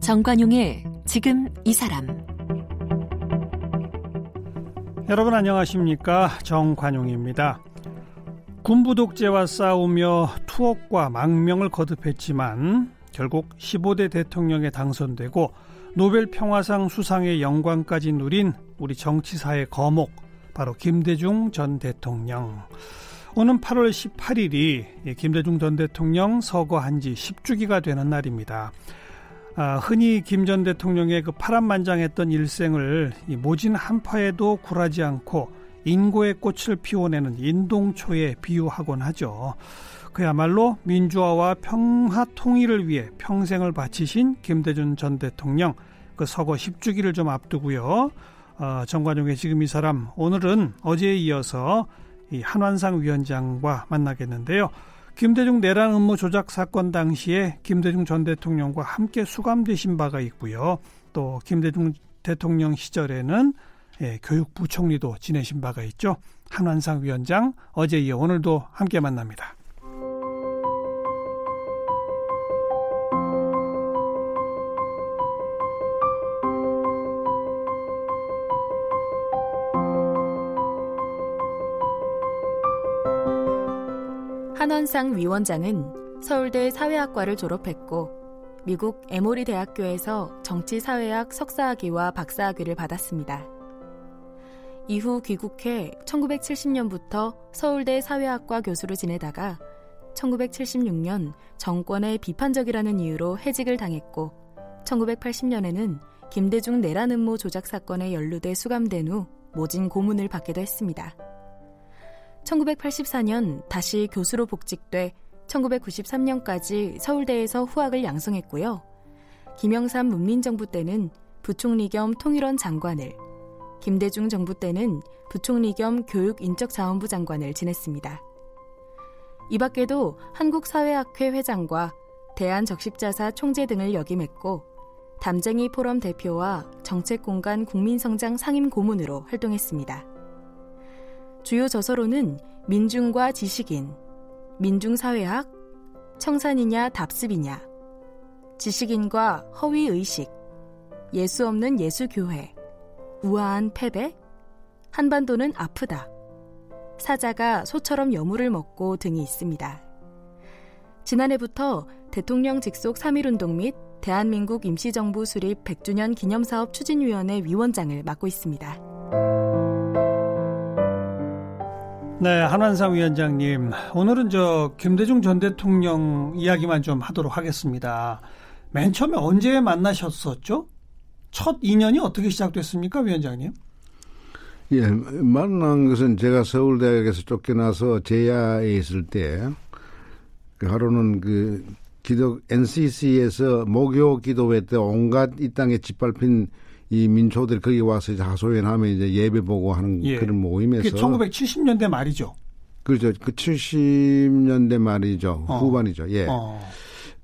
정관용의 지금 이 사람 여러분 안녕하십니까 정관용입니다. 군부 독재와 싸우며 투옥과 망명을 거듭했지만 결국 15대 대통령에 당선되고 노벨 평화상 수상의 영광까지 누린 우리 정치사의 거목 바로 김대중 전 대통령. 오는 8월 18일이 김대중 전 대통령 서거한 지 10주기가 되는 날입니다. 아, 흔히 김 전 대통령의 그 파란만장했던 일생을 모진 한파에도 굴하지 않고 인고의 꽃을 피워내는 인동초에 비유하곤 하죠. 그야말로 민주화와 평화 통일을 위해 평생을 바치신 김대중 전 대통령 그 서거 10주기를 좀 앞두고요. 어, 정관용의 지금 이 사람 오늘은 어제에 이어서 이 한완상 위원장과 만나겠는데요. 김대중 내란 음모 조작 사건 당시에 김대중 전 대통령과 함께 수감되신 바가 있고요. 또 김대중 대통령 시절에는 예, 교육부총리도 지내신 바가 있죠. 한완상 위원장 어제 이어 오늘도 함께 만납니다. 한원상 위원장은 서울대 사회학과를 졸업했고 미국 에모리 대학교에서 정치사회학 석사학위와 박사학위를 받았습니다. 이후 귀국해 1970년부터 서울대 사회학과 교수로 지내다가 1976년 정권의 비판적이라는 이유로 해직을 당했고 1980년에는 김대중 내란 음모 조작 사건에 연루돼 수감된 후 모진 고문을 받기도 했습니다. 1984년 다시 교수로 복직돼 1993년까지 서울대에서 후학을 양성했고요. 김영삼 문민정부 때는 부총리 겸 통일원 장관을, 김대중 정부 때는 부총리 겸 교육인적자원부 장관을 지냈습니다. 이 밖에도 한국사회학회 회장과 대한적십자사 총재 등을 역임했고 담쟁이 포럼 대표와 정책공간 국민성장 상임 고문으로 활동했습니다. 주요 저서로는 민중과 지식인, 민중사회학, 청산이냐 답습이냐, 지식인과 허위의식, 예수 없는 예수교회, 우아한 패배, 한반도는 아프다, 사자가 소처럼 여물을 먹고 등이 있습니다. 지난해부터 대통령 직속 3.1운동 및 대한민국 임시정부 수립 100주년 기념사업 추진위원회 위원장을 맡고 있습니다. 네, 한완상 위원장님. 오늘은 저 김대중 전 대통령 이야기만 좀 하도록 하겠습니다. 맨 처음에 언제 만나셨었죠? 첫 인연이 어떻게 시작됐습니까, 위원장님? 예, 만난 것은 제가 서울대학에서 쫓겨나서 제야에 있을 때, 그 하루는 그 기도, NCC에서 목요 기도회 때 온갖 이 땅에 짓밟힌 이 민초들이 거기 와서 이제 하소연하면 이제 예배 보고 하는 예. 그런 모임에서. 그게 1970년대 말이죠. 그렇죠. 그 70년대 말이죠. 어. 후반이죠. 예. 어.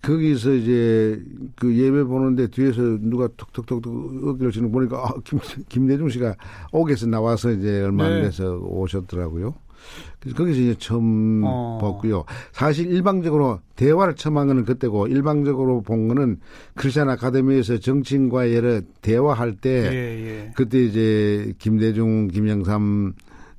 거기서 이제 그 예배 보는데 뒤에서 누가 톡톡톡톡 어기를 치는 거 보니까 아, 김, 김대중 씨가 옥에서 나와서 이제 얼마 안 네. 돼서 네. 오셨더라고요. 그래서 거기서 이제 처음 어. 봤고요. 사실 일방적으로 대화를 처음 한 거는 그때고 일방적으로 본 거는 크리스천 아카데미에서 정치인과 여러 대화할 때 예, 예. 그때 이제 김대중, 김영삼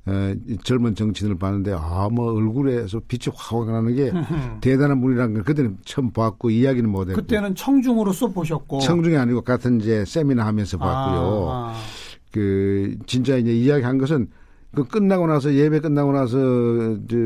어, 젊은 정치인을 봤는데 아 뭐 얼굴에서 빛이 확 나는 게 대단한 분이라는 걸 그때는 처음 봤고 이야기는 못했고 그때는 청중으로서 보셨고 청중이 아니고 같은 이제 세미나 하면서 봤고요. 아, 아. 그 진짜 이제 이야기한 것은 그 끝나고 나서 예배 끝나고 나서 저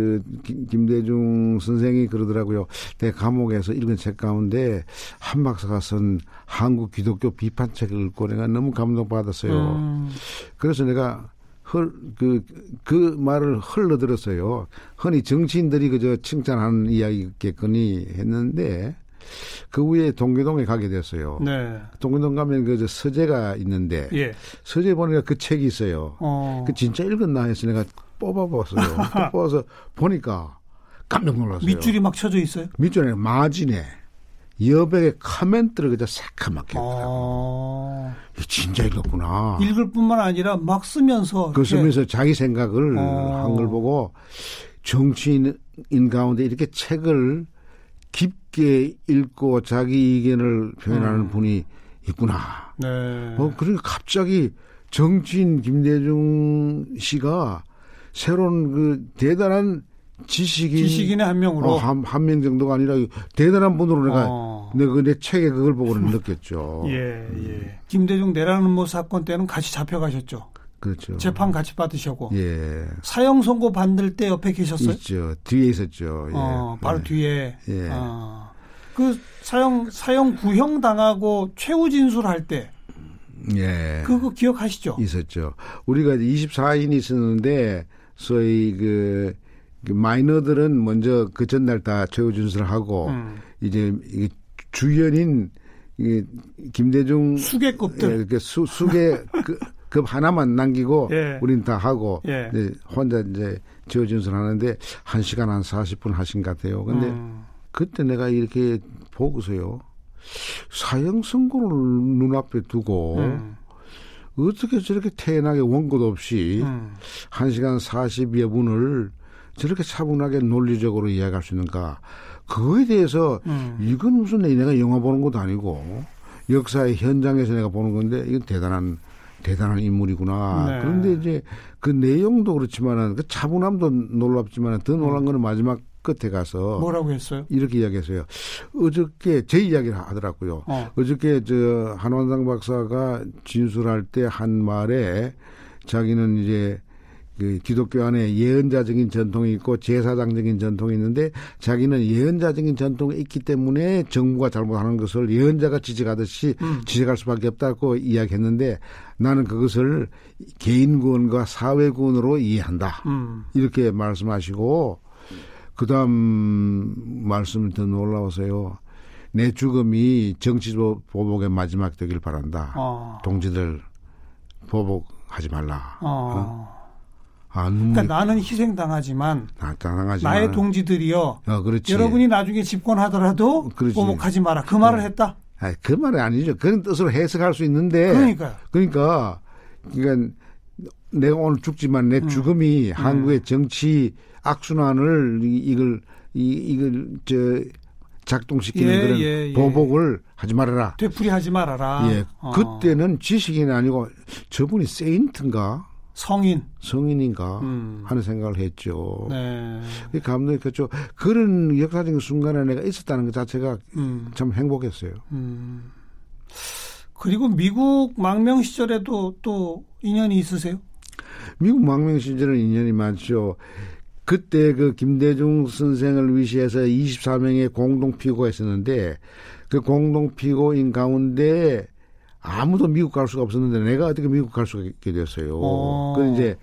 김대중 선생이 그러더라고요. 내 감옥에서 읽은 책 가운데 한 박사가 쓴 한국 기독교 비판 책을 읽고 내가 너무 감동받았어요. 음. 그래서 내가 헐, 그, 그 말을 흘러들었어요. 흔히 정치인들이 그저 칭찬하는 이야기겠거니 했는데 그 후에 동계동에 가게 됐어요. 네. 동계동 가면 그 서재가 있는데 예. 서재 보니까 그 책이 있어요. 어. 그 진짜 읽었나 해서 내가 뽑아봤어요. 뽑아서 보니까 깜짝 놀랐어요. 밑줄이 막 쳐져 있어요? 밑줄에 마진에 여백의 커멘트를 그저 새카맣게 어. 진짜 읽었구나. 읽을 뿐만 아니라 막 쓰면서 그 쓰면서 자기 생각을 어. 한걸 보고 정치인 가운데 이렇게 책을 깊게 읽고 자기 의견을 표현하는 음. 분이 있구나. 네. 어, 그러니까 갑자기 정치인 김대중 씨가 새로운 그 대단한 지식인, 지식인의 한 명으로 어, 한, 한명 정도가 아니라 대단한 분으로 내가 어. 내가 내 책에 그걸 보고는 느꼈죠. 예, 예. 김대중 내라는 모 사건 때는 같이 잡혀가셨죠. 그렇죠. 재판 같이 받으셨고 예. 사형 선고 받을 때 옆에 계셨어요. 있죠. 뒤에 있었죠. 예. 어, 바로 예. 뒤에. 예. 어. 그 사형 사형 구형 당하고 최후 진술할 때 예. 그거 기억하시죠? 있었죠. 우리가 24인이 있었는데 소위 그, 그 마이너들은 먼저 그 전날 다 최후 준수를 하고 음. 이제 이게 주연인 이 김대중 수계급들. 예, 그 수, 수계 그, 급 하나만 남기고 예. 우린 다 하고 예. 이제 혼자 이제 최후 준수를 하는데 한 시간 한 40분 하신 것 같아요. 근데 음. 그때 내가 이렇게 보고서요. 사형 선고를 눈앞에 두고 음. 어떻게 저렇게 태연하게 원고도 없이 음. 한시간 40여 분을 저렇게 차분하게 논리적으로 이야기할 수 있는가. 그거에 대해서 음. 이건 무슨 내가 영화 보는 것도 아니고 역사의 현장에서 내가 보는 건데 이건 대단한 대단한 인물이구나. 네. 그런데 이제 그 내용도 그렇지만은 그 차분함도 놀랍지만은 더 놀란 거는 마지막 끝에 가서 뭐라고 했어요? 이렇게 이야기했어요. 어저께 제 이야기를 하더라고요. 어. 어저께 저 한원상 박사가 진술할 때 한 말에 자기는 이제 그 기독교 안에 예언자적인 전통이 있고 제사장적인 전통이 있는데 자기는 예언자적인 전통이 있기 때문에 정부가 잘못하는 것을 예언자가 지적하듯이 음. 지적할 수밖에 없다고 이야기했는데 나는 그것을 개인 구원과 사회 구원으로 이해한다. 음. 이렇게 말씀하시고 그다음 말씀을 더 놀라워서요. 내 죽음이 정치 보복의 마지막 되길 바란다. 어. 동지들 보복하지 말라. 어. 아 눈물이 그러니까 나는 희생당하지만 나 마라. 동지들이여 어. 여러분이 나중에 집권하더라도 그렇지. 보복하지 마라. 그 말을 어. 했다. 아니, 그 말은 아니죠. 그런 뜻으로 해석할 수 있는데. 그러니까요. 그러니까 그러니까 내가 오늘 죽지만 음. 내 죽음이 한국의 정치 악순환을 이- 이걸 이 이걸 저 작동시키는 예, 그런 예, 예. 보복을 하지 말아라. 되풀이하지 말아라. 예, 어. 그때는 지식인이 아니고 저분이 세인트인가 성인. 성인인가 음. 하는 생각을 했죠. 네. 그 감동이 컸죠. 그런 역사적인 순간에 내가 있었다는 것 자체가 음. 참 행복했어요. 음. 그리고 미국 망명 시절에도 또 인연이 있으세요? 미국 망명 시절은 인연이 많죠. 그때 그 김대중 선생을 위시해서 24명의 공동 피고가 있었는데 그 공동 피고인 가운데 아무도 미국 갈 수가 없었는데 내가 어떻게 미국 갈 수가 있게 됐어요. 어. 그 이제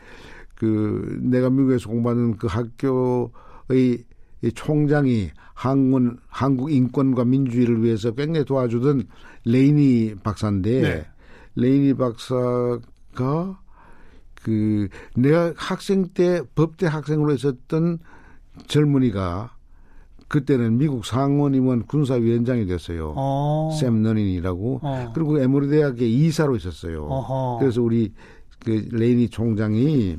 그 내가 미국에서 공부하는 그 학교의 이 총장이 한국 한국 인권과 민주주의를 위해서 굉장히 도와주던 레이니 박사인데 네. 레이니 박사가 그 내가 학생 때 법대 학생으로 있었던 젊은이가 그때는 미국 상원의원 군사위원장이 됐어요. 어. 샘 너닌이라고. 어. 그리고 에모리 대학의 이사로 있었어요. 어허. 그래서 우리 그 레이니 총장이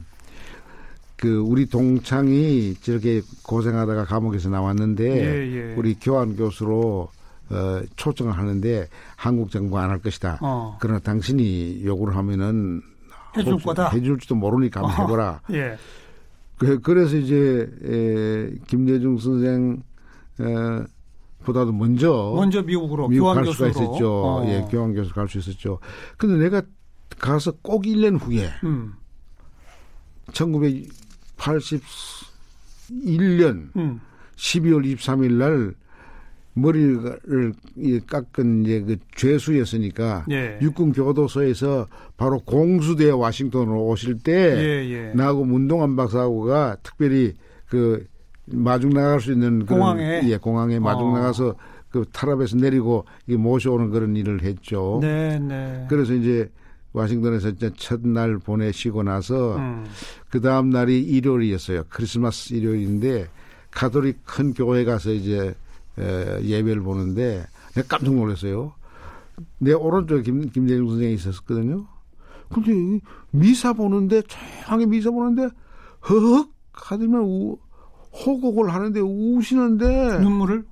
그 우리 동창이 저렇게 고생하다가 감옥에서 나왔는데 예, 예. 우리 교환 교수로 어, 초청을 하는데 한국 정부 안할 것이다. 어. 그러나 당신이 요구를 하면 해줄 거다. 해줄지도 모르니까 한번. 해보라. 예. 그, 그래서 이제 에, 김대중 선생 에, 보다도 먼저 먼저 미국으로 미국 교환 갈 수가 교수로. 있었죠. 어. 예, 교환 교수 갈 수 있었죠. 근데 내가 가서 꼭 1년 후에 음. 1981년 음. 12월 23일 날 머리를 이 깎은 이제 그 죄수였으니까 예. 육군 교도소에서 바로 공수대 워싱턴으로 오실 때 예, 예. 나하고 문동환 박사하고가 특별히 그 마중 나갈 수 있는 그런 공항에? 예, 공항에 마중 어. 나가서 그 타랍에서 내리고 이 모셔오는 그런 일을 했죠. 네, 네. 그래서 이제 워싱턴에서 이제 첫날 보내시고 나서 음. 그 다음 날이 일요일이었어요. 크리스마스 일요일인데 가톨릭 큰 교회 가서 이제 에, 예배를 보는데 내가 깜짝 놀랐어요. 내 오른쪽에 김, 김대중 선생이 있었거든요. 근데 미사 보는데 조용하게 미사 보는데 헉 하더만 우, 호곡을 하는데 우시는데 눈물을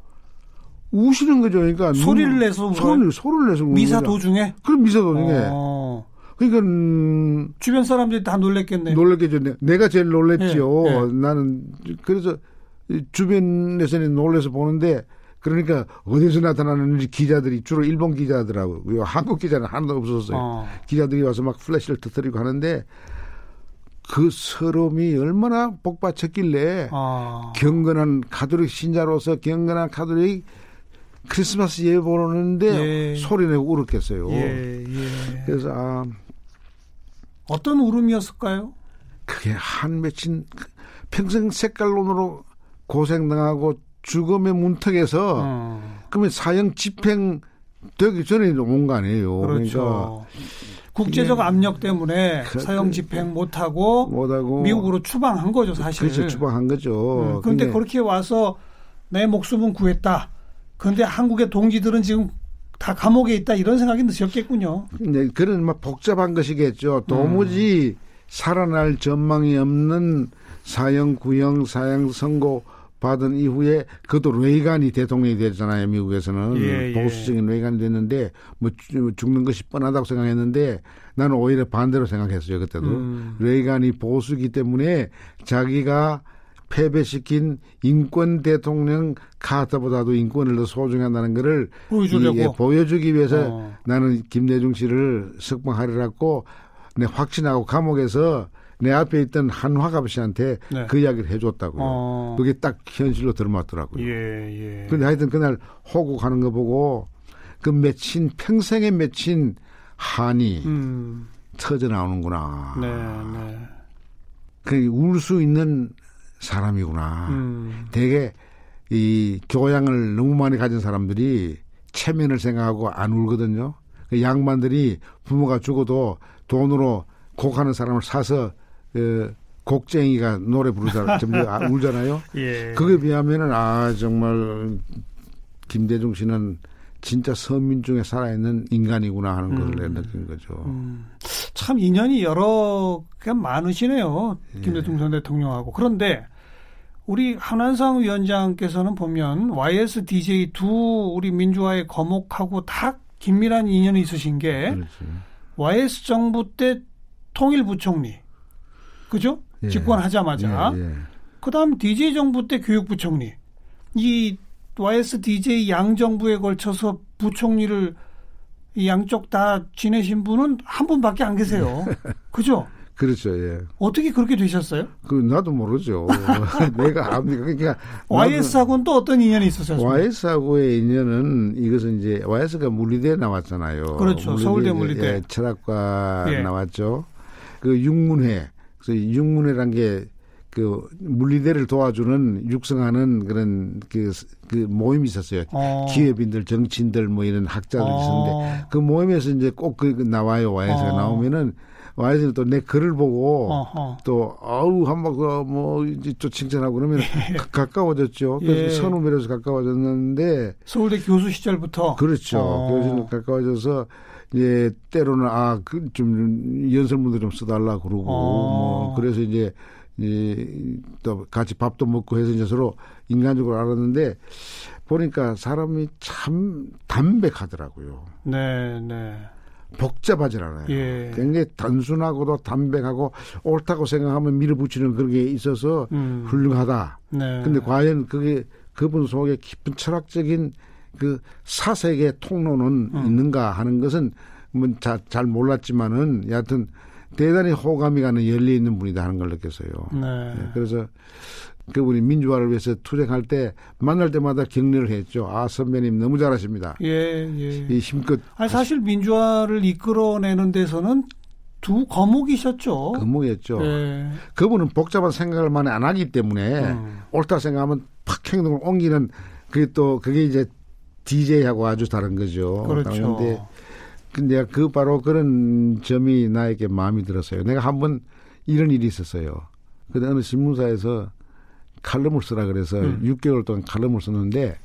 우시는 거죠. 그러니까 소리를 눈, 내서 소리를 소리를 내서 미사. 도중에 그럼 미사 도중에 어. 그러니까 음, 주변 사람들이 다 놀랬겠네요. 놀랬겠죠. 내가 제일 놀랬죠. 예, 예. 나는 그래서 주변에서는 놀래서 보는데 그러니까 어디서 나타나는지 기자들이 주로 일본 기자들하고 한국 기자는 하나도 없었어요. 어. 기자들이 와서 막 플래시를 터뜨리고 하는데 그 서러움이 얼마나 복받쳤길래 아. 경건한 가톨릭 신자로서 경건한 가톨릭 크리스마스 예배 보는데 예. 소리내고 울었겠어요. 예, 예. 그래서 아 어떤 울음이었을까요? 그게 한 맺힌 평생 색깔론으로 고생당하고 죽음의 문턱에서 어. 그러면 사형 집행 되기 전에 온 거 아니에요. 그렇죠. 그러니까 국제적 압력 때문에 그- 사형 집행 못하고 못하고 미국으로 추방한 거죠, 사실. 그렇죠. 추방한 거죠. 음, 그런데 그렇게 와서 내 목숨은 구했다. 그런데 한국의 동지들은 지금 다 감옥에 있다 이런 생각이 드셨겠군요. 이제 그런 막 복잡한 것이겠죠. 도무지 음. 살아날 전망이 없는 사형 구형 사형 선고 받은 이후에 그것도 레이간이 대통령이 됐잖아요. 미국에서는 예, 예. 보수적인 레이간이 됐는데 뭐 죽- 죽는 것이 뻔하다고 생각했는데 나는 오히려 반대로 생각했어요. 그때도 음. 레이간이 보수기 때문에 자기가 패배시킨 인권 대통령 카터보다도 인권을 더 소중한다는 것을 보여주려고. 이- 예, 보여주기 위해서 어. 나는 김대중 씨를 석방하리라고 내 확신하고 감옥에서 내 앞에 있던 한화갑 씨한테 네. 그 이야기를 해줬다고요. 어. 그게 딱 현실로 들어맞더라고요. 예, 예. 근데 하여튼 그날 호국하는 거 보고 그 맺힌 평생에 맺힌 한이 음. 터져 나오는구나. 네, 네. 그울 수 있는 사람이구나. 음. 되게 이 교양을 너무 많이 가진 사람들이 체면을 생각하고 안 울거든요. 그 양반들이 부모가 죽어도 돈으로 곡하는 사람을 사서 어, 곡쟁이가 노래 부르잖아요. 아, 울잖아요. 예. 그에 비하면은 아 정말 김대중 씨는 진짜 서민 중에 살아있는 인간이구나 하는 걸 음. 내 느낀 거죠. 음, 참 인연이 여러 개 많으시네요. 김대중 전 대통령하고. 그런데 우리 한한상 위원장께서는 보면 YSDJ 두 우리 민주화의 거목하고 다 긴밀한 인연이 있으신 게 그렇죠. YS 정부 때 통일부총리. 그죠? 예. 집권하자마자. 예, 예. 그다음 DJ 정부 때 교육부 총리. 이 YS DJ 양 정부에 걸쳐서 부총리를 이 양쪽 다 지내신 분은 한 분밖에 안 계세요. 그죠? 그렇죠. 예. 어떻게 그렇게 되셨어요? 그 나도 모르죠. 내가 압니까? 그러니까 YS하고는 또 어떤 인연이 있으셨어요? YS하고의 인연은 이것은 이제 YS가 물리대 나왔잖아요. 그렇죠. 서울대 이제, 물리대. 예, 철학과 예. 나왔죠. 그 육문회. 육문회란 게 그 물리대를 도와주는 육성하는 그런 그, 그 모임이 있었어요. 어. 기업인들, 정치인들 뭐 이런 있었는데 어. 그 모임에서 이제 꼭 그 나와요. YS가 어. 나오면은 YS는 또 내 글을 보고 어허. 또 아우 한번 그뭐 이제 또 칭찬하고 그러면 가- 가까워졌죠. 그래서 예. 선후배로서 가까워졌는데 서울대 교수 시절부터 그렇죠. 어. 교수는 가까워져서 이제 때로는 아 그 좀 연설문도 좀 써달라 그러고 어. 뭐 그래서 이제 이또 같이 밥도 먹고 해서 이제 서로 인간적으로 알았는데 보니까 사람이 참 담백하더라고요. 네, 네. 복잡하지 않아요. 예. 굉장히 단순하고도 담백하고 옳다고 생각하면 밀어붙이는 그런 게 있어서 음. 훌륭하다. 네. 근데 과연 그게 그분 속에 깊은 철학적인 그 사색의 통로는 음. 있는가 하는 것은 뭐잘 몰랐지만은 여하튼 대단히 호감이 가는 열려 있는 분이다 하는 걸 느꼈어요. 네. 예, 그래서 그분이 민주화를 위해서 투쟁할 때 만날 때마다 격려를 했죠. 아 선배님 너무 잘하십니다. 예, 예. 이 힘껏 아니 사실 민주화를 이끌어내는 데서는 두 거목이셨죠. 금목했죠. 예. 그분은 복잡한 생각을 많이 안 하기 때문에 음. 옳다 생각하면 팍 행동을 옮기는 그게 또 그게 이제 DJ하고 아주 다른 거죠. 그렇죠. 다른데 근데 그 바로 그런 점이 나에게 마음이 들었어요. 내가 한번 이런 일이 있었어요. 근데 어느 신문사에서 칼럼을 쓰라 그래서 음. 6개월 동안 칼럼을 썼는데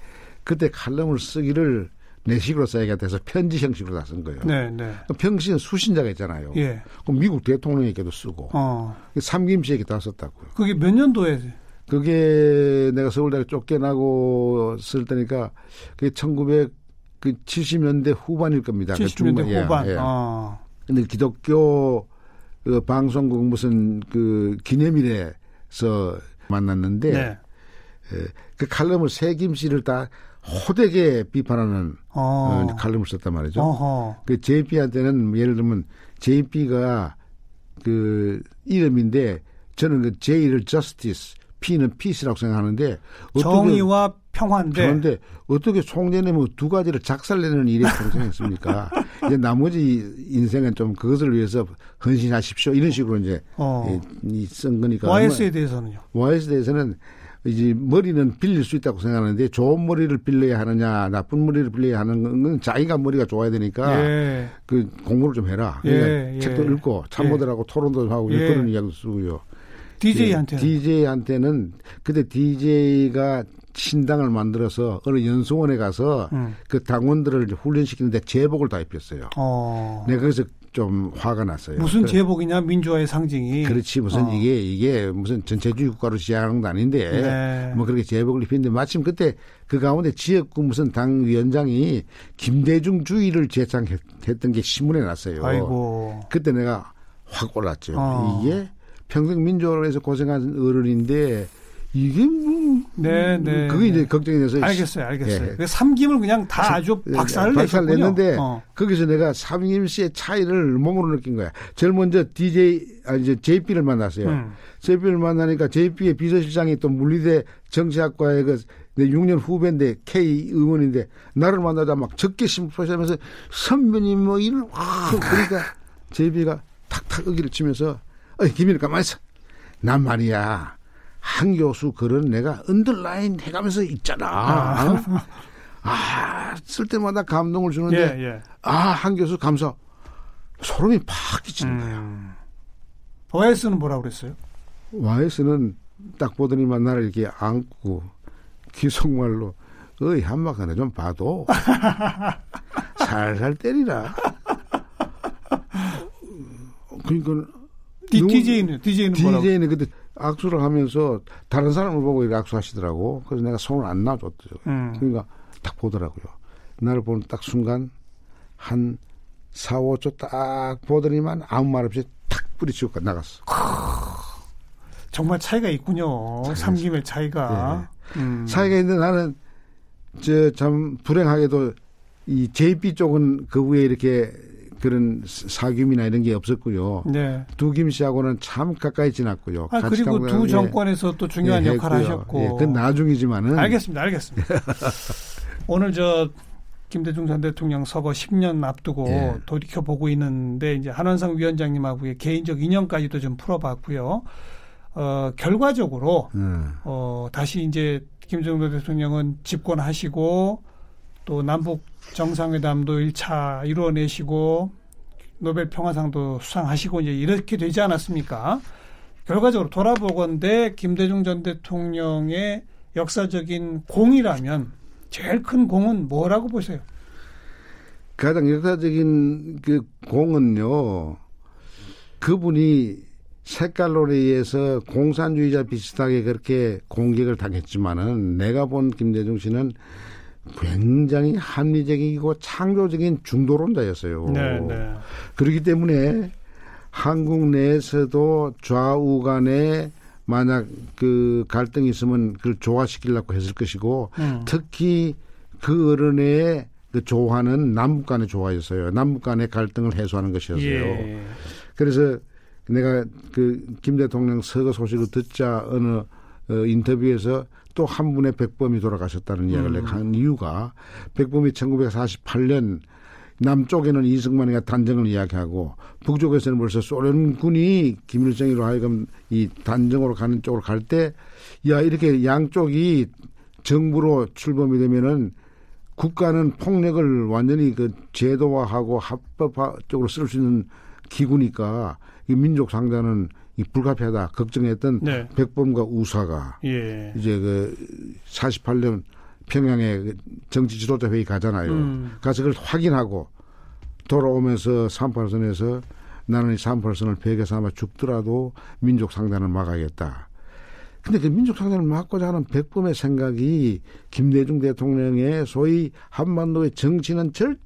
그때 칼럼을 쓰기를 내식으로 써야 돼서 편지 형식으로 다 쓴 거예요. 네, 네. 평시는 수신자가 있잖아요. 예. 그럼 미국 대통령에게도 쓰고 어. 삼김 씨에게 다 썼다고요. 그게 몇 년도에 그게 내가 서울대학 쫓겨나고 쓸 때니까 그게 1970년대 후반일 겁니다. 70년대 그 후반. 예, 예. 어. 근데 기독교 그 방송국 무슨 그 기념일에서 만났는데 네. 예, 그 칼럼을 세김 씨를 다 호되게 비판하는 어. 어, 칼럼을 썼단 말이죠. 어허. 그 JP한테는 예를 들면 JP가 그 이름인데 저는 그 J를 Justice, P는 Peace라고 생각하는데 정의와 평화인데 그런데 어떻게 총재님은 두 가지를 작살내는 일에 동생했습니까? 이제 나머지 인생은 좀 그것을 위해서 헌신하십시오 이런 식으로 이제 어. 이, 쓴 거니까 YS에 대해서는요. YS에 대해서는 이제 머리는 빌릴 수 있다고 생각하는데 좋은 머리를 빌려야 하느냐 나쁜 머리를 빌려야 하는 건 자기가 머리가 좋아야 되니까 예. 그 공부를 좀 해라. 그러니까 예, 책도 예. 읽고 참모들하고 토론도 좀 하고 예. 그런 이야기도 쓰고요. DJ한테는 DJ한테는 그때 DJ가 신당을 만들어서 어느 연수원에 가서 음. 그 당원들을 훈련시키는데 제복을 다 입혔어요. 어. 내가 그래서 좀 화가 났어요. 무슨 그래- 제복이냐 민주화의 상징이. 그렇지 무슨 어. 이게 이게 무슨 전체주의 국가로 시작한 건 아닌데 네. 뭐 그렇게 제복을 입혔는데 마침 그때 그 가운데 지역구 무슨 당 위원장이 김대중 주의를 제창했던 게 신문에 났어요. 아이고. 그때 내가 확 올랐죠. 어. 이게 평생 민주화를 해서 고생한 어른인데 이게 뭐 네, 네. 그게 이제 네. 걱정이 돼서 알겠어요, 알겠어요. 예. 그 삼김을 그냥 다 아주 예, 박살을 박살 내셨군요. 냈는데 어. 거기서 내가 삼김 씨의 차이를 몸으로 느낀 거야. 제일 먼저 DJ 아니 이제 JP를 만났어요. 음. JP를 만나니까 JP의 비서실장이 또 물리대 정치학과의 그 6년 후배인데 K 의원인데 나를 만나자 막 적개심 표시하면서 선배님 뭐 이를 확 그러니까 JP가 탁탁 어기를 치면서 어이 김일 가만히 있어. 난 말이야. 한 교수 글은 내가 언더라인 해가면서 있잖아. 아, 쓸 때마다 감동을 예, 주는데 예. 아, 한 교수 감사. 소름이 팍 끼치는 거야. 음. OS는 뭐라고 그랬어요? YS는 딱 보더니만 나를 이렇게 안고 귀속말로 어이 한마카네 좀 봐도 살살 때리라. 그러니까 DJ는 DJ는 뭐라고? DJ는 그때 악수를 하면서 다른 사람을 보고 이렇게 악수하시더라고. 그래서 내가 손을 안 놔줬죠. 음. 그러니까 딱 보더라고요. 나를 보는 딱 순간 한 4, 5초 딱 보더니만 아무 말 없이 탁 뿌리치고 나갔어. 정말 차이가 있군요. 삼김의 차이가. 음. 차이가 있는데 나는 저 참 불행하게도 이 JP 쪽은 그 위에 이렇게 그런 사귐이나 이런 게 없었고요. 네. 두김 씨하고는 참 가까이 지났고요. 아, 그리고 두 예, 정권에서 또 중요한 예, 역할을 했고요. 하셨고. 예, 그건 나중이지만은 알겠습니다. 알겠습니다. 오늘 저 김대중 전 대통령 서거 10년 앞두고 예. 돌이켜 보고 있는데 이제 한원상 위원장님하고의 개인적 인연까지도 좀 풀어봤고요. 어, 결과적으로 음, 어, 다시 이제 김정도 대통령은 집권하시고 또 남북 정상회담도 1차 이루어내시고 노벨 평화상도 수상하시고 이제 이렇게 되지 않았습니까? 결과적으로 돌아보건대 김대중 전 대통령의 역사적인 공이라면 제일 큰 공은 뭐라고 보세요? 가장 역사적인 그 공은요. 그분이 색깔론에 의해서 공산주의자 비슷하게 그렇게 공격을 당했지만은 내가 본 김대중 씨는 굉장히 합리적이고 창조적인 중도론자였어요. 네, 네. 그렇기 때문에 한국 내에서도 좌우 간에 만약 그 갈등이 있으면 그걸 조화시키려고 했을 것이고 음. 특히 그 어른의 그 조화는 남북 간의 조화였어요. 남북 간의 갈등을 해소하는 것이었어요. 예. 그래서 내가 그 김 대통령 서거 소식을 듣자 어느 어, 인터뷰에서 또 한 분의 백범이 돌아가셨다는 이야기를 음. 한 이유가 백범이 1948년 남쪽에는 이승만이가 단정을 이야기하고 북쪽에서는 벌써 소련군이 김일성이로 하여금 이 단정으로 가는 쪽으로 갈 때 야 이렇게 양쪽이 정부로 출범이 되면은 국가는 폭력을 완전히 그 제도화하고 합법적으로 쓸 수 있는 기구니까 이 민족 상자는 이 불가피하다 걱정했던 네. 백범과 우사가 예. 이제 그 48년 평양에 그 정치 지도자 회의 가잖아요. 음. 가서 그걸 확인하고 돌아오면서 38선에서 나는 이 38선을 벽에 삼아 죽더라도 민족 상단을 막아야겠다. 근데 그 민족 상단을 막고자 하는 백범의 생각이 김대중 대통령의 소위 한반도의 정치는 절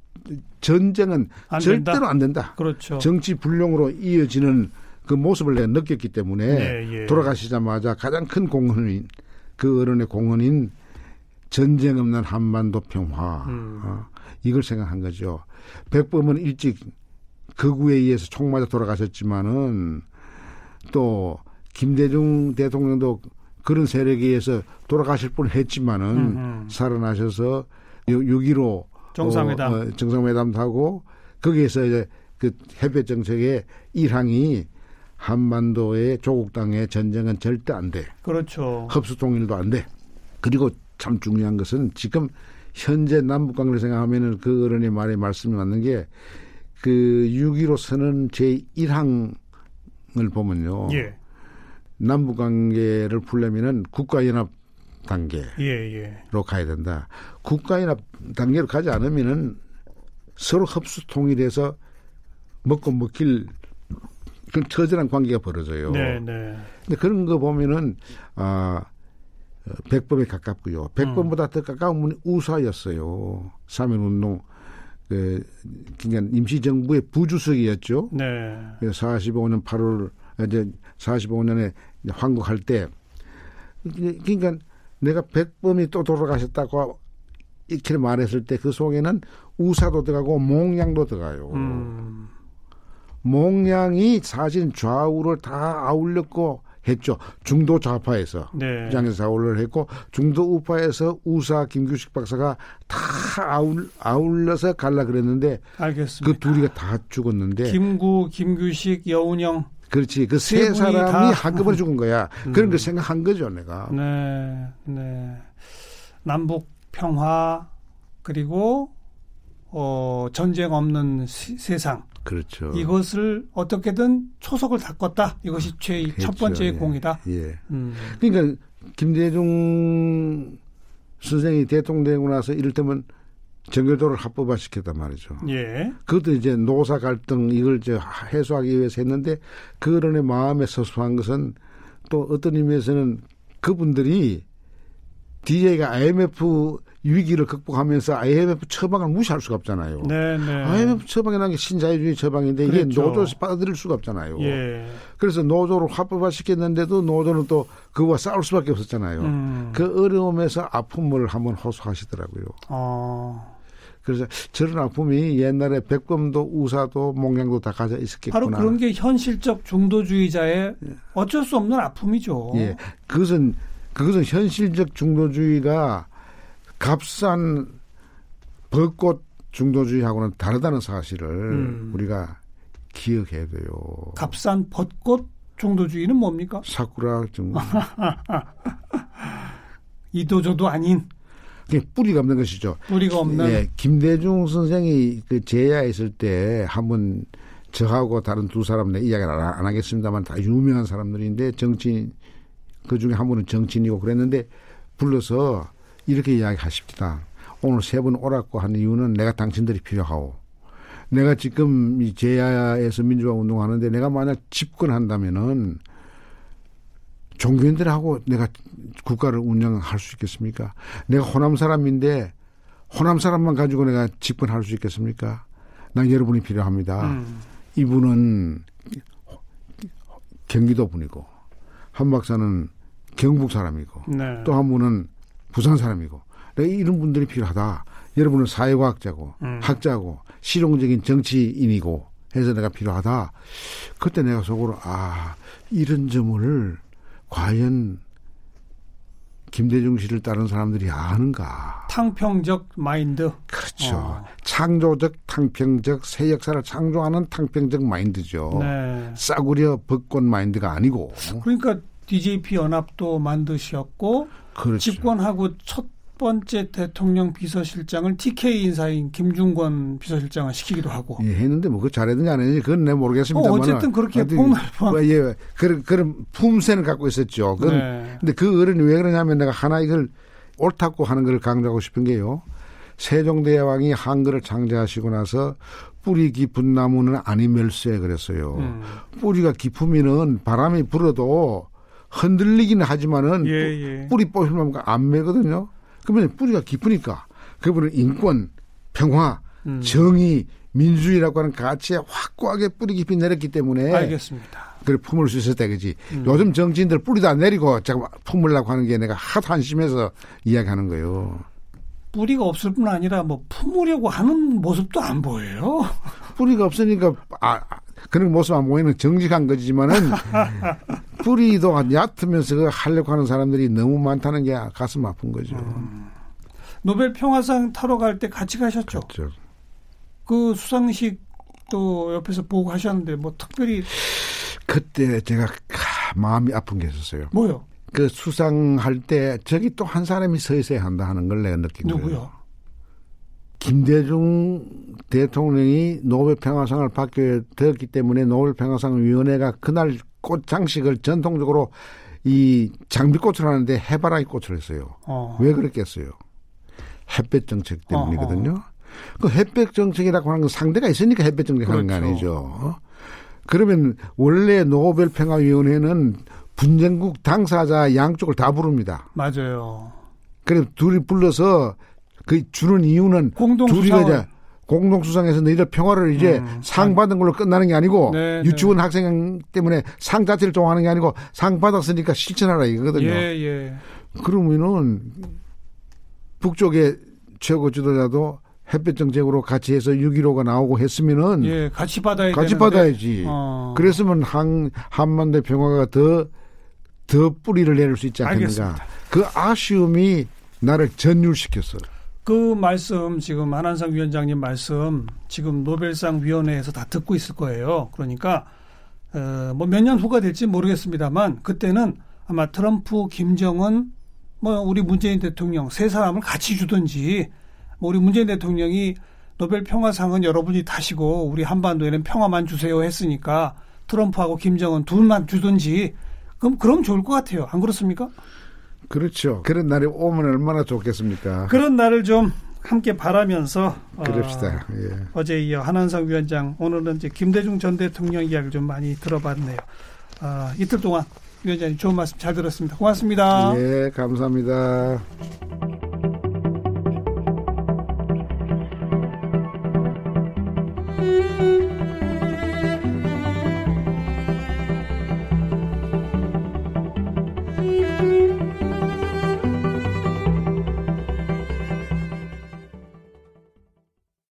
전쟁은 안 절대로 안 된다. 그렇죠. 정치 불용으로 이어지는 그 모습을 내가 느꼈기 때문에 네, 예. 돌아가시자마자 가장 큰 공헌인 그 어른의 공헌인 전쟁 없는 한반도 평화 음. 어, 이걸 생각한 거죠. 백범은 일찍 극우에 의해서 총 맞아 돌아가셨지만은 또 김대중 대통령도 그런 세력에 의해서 돌아가실 뻔 했지만은 음음. 살아나셔서 6.15 정상회담 어, 어, 정상회담도 하고 거기에서 이제 그 해외 정책의 일항이 한반도의 조국 땅의 전쟁은 절대 안 돼. 그렇죠. 흡수 통일도 안 돼. 그리고 참 중요한 것은 지금 현재 남북 관계를 생각하면은 그 어른의 말에 말씀이 맞는 게 그 6.15 선언 제1항을 보면요. 예. 남북 관계를 풀려면은 국가연합 단계로 예, 예. 가야 된다. 국가연합 단계로 가지 않으면은 서로 흡수 통일해서 먹고 먹힐 그런 처절한 관계가 벌어져요. 네, 네. 근데 그런 거 보면은 아 백범에 가깝고요. 백범보다 음. 더 가까운 분이 우사였어요. 사면운동 그 그러니까 임시 정부의 부주석이었죠. 네. 45년 8월 이제 45년에 환국할 때 그러니까 내가 백범이 또 돌아가셨다고 이렇게 말했을 때 그 속에는 우사도 들어가고 몽양도 들어가요. 음. 몽양이 사실 좌우를 다 아울렸고 했죠. 중도 좌파에서 네. 장에서 아울러 했고 중도 우파에서 우사 김규식 박사가 다 아울 아울러서 갈라 그랬는데 알겠습니다. 그 둘이가 다 죽었는데 김구 김규식 여운영 그렇지 그 세 사람이 한꺼번에 죽은 거야. 음. 그런 걸 생각한 거죠 내가. 네, 네. 남북 평화 그리고 어 전쟁 없는 시, 세상. 그렇죠. 이것을 어떻게든 초석을 닦았다. 이것이 최첫 그렇죠. 번째 예. 공이다. 예. 음. 그러니까 김대중 선생이 대통령 되고 나서 이를테면 정교도를 합법화시켰단 말이죠. 예. 그것도 이제 노사 갈등 이걸 이제 해소하기 위해서 했는데 그런의 마음에 서수한 것은 또 어떤 의미에서는 그분들이 DJ가 IMF 위기를 극복하면서 IMF 처방을 무시할 수가 없잖아요. 네, 네. IMF 처방이라는 게 신자유주의 처방인데 그렇죠. 이게 노조에서 받아들일 수가 없잖아요. 예. 그래서 노조를 합법화 시켰는데도 노조는 또 그와 싸울 수밖에 없었잖아요. 음. 그 어려움에서 아픔을 한번 호소하시더라고요. 어. 그래서 저런 아픔이 옛날에 백범도 우사도 몽양도 다 가져 있었겠구나. 바로 그런 게 현실적 중도주의자의 예. 어쩔 수 없는 아픔이죠. 예. 그것은 그것은 현실적 중도주의가 값싼 벚꽃 중도주의하고는 다르다는 사실을 음. 우리가 기억해야 돼요. 값싼 벚꽃 중도주의는 뭡니까? 사쿠라 중도. 이도저도 아닌. 뿌리가 없는 것이죠. 뿌리가 없는. 예, 김대중 선생이 그 제야했을 때 한 번 저하고 다른 두 사람 내 이야기를 안 하겠습니다만 다 유명한 사람들인데 정치인 그 중에 한 분은 정치인이고 그랬는데 불러서 이렇게 이야기하십니다. 오늘 세 분 오라고 한 이유는 내가 당신들이 필요하고 내가 지금 이 제야에서 민주화 운동하는데 내가 만약 집권한다면은 종교인들하고 내가 국가를 운영할 수 있겠습니까? 내가 호남 사람인데 호남 사람만 가지고 내가 집권할 수 있겠습니까? 난 여러분이 필요합니다. 음. 이분은 경기도 분이고 한 박사는 경북 사람이고 네. 또한 분은 부산 사람이고 내가 이런 분들이 필요하다. 여러분은 사회과학자고 음. 학자고 실용적인 정치인이고 해서 내가 필요하다. 그때 내가 속으로 아 이런 점을 과연 김대중 씨를 따른 사람들이 아는가. 탕평적 마인드. 그렇죠. 어. 창조적, 탕평적, 새 역사를 창조하는 탕평적 마인드죠. 네. 싸구려 벚꽃 마인드가 아니고. 그러니까 DJP 연합도 만드셨고 그렇죠. 집권하고 첫 번째 대통령 비서실장을 TK 인사인 김중권 비서실장을 시키기도 하고. 예, 했는데 뭐 그 잘했는지 안 했는지 그건 내 모르겠습니다. 어, 어쨌든 그렇게 폭넓은. 뭐, 예, 그런, 그런 품새는 갖고 있었죠. 그건, 네. 근데 그 어른이 왜 그러냐면 내가 하나 이걸 옳다고 하는 걸 강조하고 싶은 게요. 세종대왕이 한글을 창제하시고 나서 뿌리 깊은 나무는 아니멸세 그랬어요. 음. 뿌리가 깊으면은 바람이 불어도 흔들리기는 하지만은 예, 예. 뿌리 뽑히면 안 매거든요. 그러면 뿌리가 깊으니까 그분은 인권, 평화, 음. 정의, 민주주의라고 하는 가치에 확고하게 뿌리 깊이 내렸기 때문에 알겠습니다. 그걸 품을 수 있었다 그지. 음. 요즘 정치인들 뿌리도 안 내리고 잠깐 품으려고 하는 게 내가 하도 한심해서 이야기하는 거예요. 뿌리가 없을 뿐 아니라 뭐 품으려고 하는 모습도 안 보여요. 뿌리가 없으니까 아, 그런 모습 안 보이는 정직한 거지만은 뿌리도 얕으면서 그 하려고 하는 사람들이 너무 많다는 게 가슴 아픈 거죠. 음. 노벨 평화상 타러 갈 때 같이 가셨죠? 그렇죠. 그 수상식 또 옆에서 보고 하셨는데 뭐 특별히 그때 제가 마음이 아픈 게 있었어요. 뭐요? 그 수상할 때 저기 또 한 사람이 서 있어야 한다 하는 걸 내가 느낀 거예요. 누구요? 김대중 대통령이 노벨 평화상을 받게 되었기 때문에 노벨 평화상 위원회가 그날 꽃 장식을 전통적으로 이 장미꽃을 하는데 해바라기 꽃을 했어요. 어. 왜 그랬겠어요? 햇볕 정책 때문이거든요. 어허. 그 햇볕 정책이라고 하는 건 상대가 있으니까 햇볕 정책 하는 그렇죠. 거 아니죠. 그러면 원래 노벨 평화위원회는 분쟁국 당사자 양쪽을 다 부릅니다. 맞아요. 그래 둘이 불러서 그 주는 이유는 둘이가 이제 공동수상에서 너희들 평화를 이제 음, 상 받은 걸로 끝나는 게 아니고 네, 네. 유치원 네. 학생 때문에 상 자체를 좋아하는 게 아니고 상 받았으니까 실천하라 이거거든요. 예, 예. 그러면은 북쪽의 최고 지도자도 햇볕 정책으로 같이 해서 6.15가 나오고 했으면은 예, 같이 받아야 같이 되는데. 받아야지. 어. 그랬으면 한 한반도 평화가 더더 뿌리를 내릴 수 있지 않겠는가. 알겠습니다. 그 아쉬움이 나를 전율시켰어. 그 말씀 지금 한한상 위원장님 말씀 지금 노벨상 위원회에서 다 듣고 있을 거예요. 그러니까 어, 뭐몇 년 후가 될지 모르겠습니다만 그때는 아마 트럼프, 김정은, 뭐 우리 문재인 대통령 세 사람을 같이 주든지 뭐 우리 문재인 대통령이 노벨 평화상은 여러분이 타시고 우리 한반도에는 평화만 주세요 했으니까 트럼프하고 김정은 둘만 주든지 그럼 그럼 좋을 것 같아요. 안 그렇습니까? 그렇죠. 그런 날이 오면 얼마나 좋겠습니까? 그런 날을 좀 함께 바라면서 그럽시다. 어, 예. 어제 이어 한한상 위원장 오늘은 이제 김대중 전 대통령 이야기를 좀 많이 들어봤네요. 어, 이틀 동안 위원장님 좋은 말씀 잘 들었습니다. 고맙습니다. 예, 감사합니다.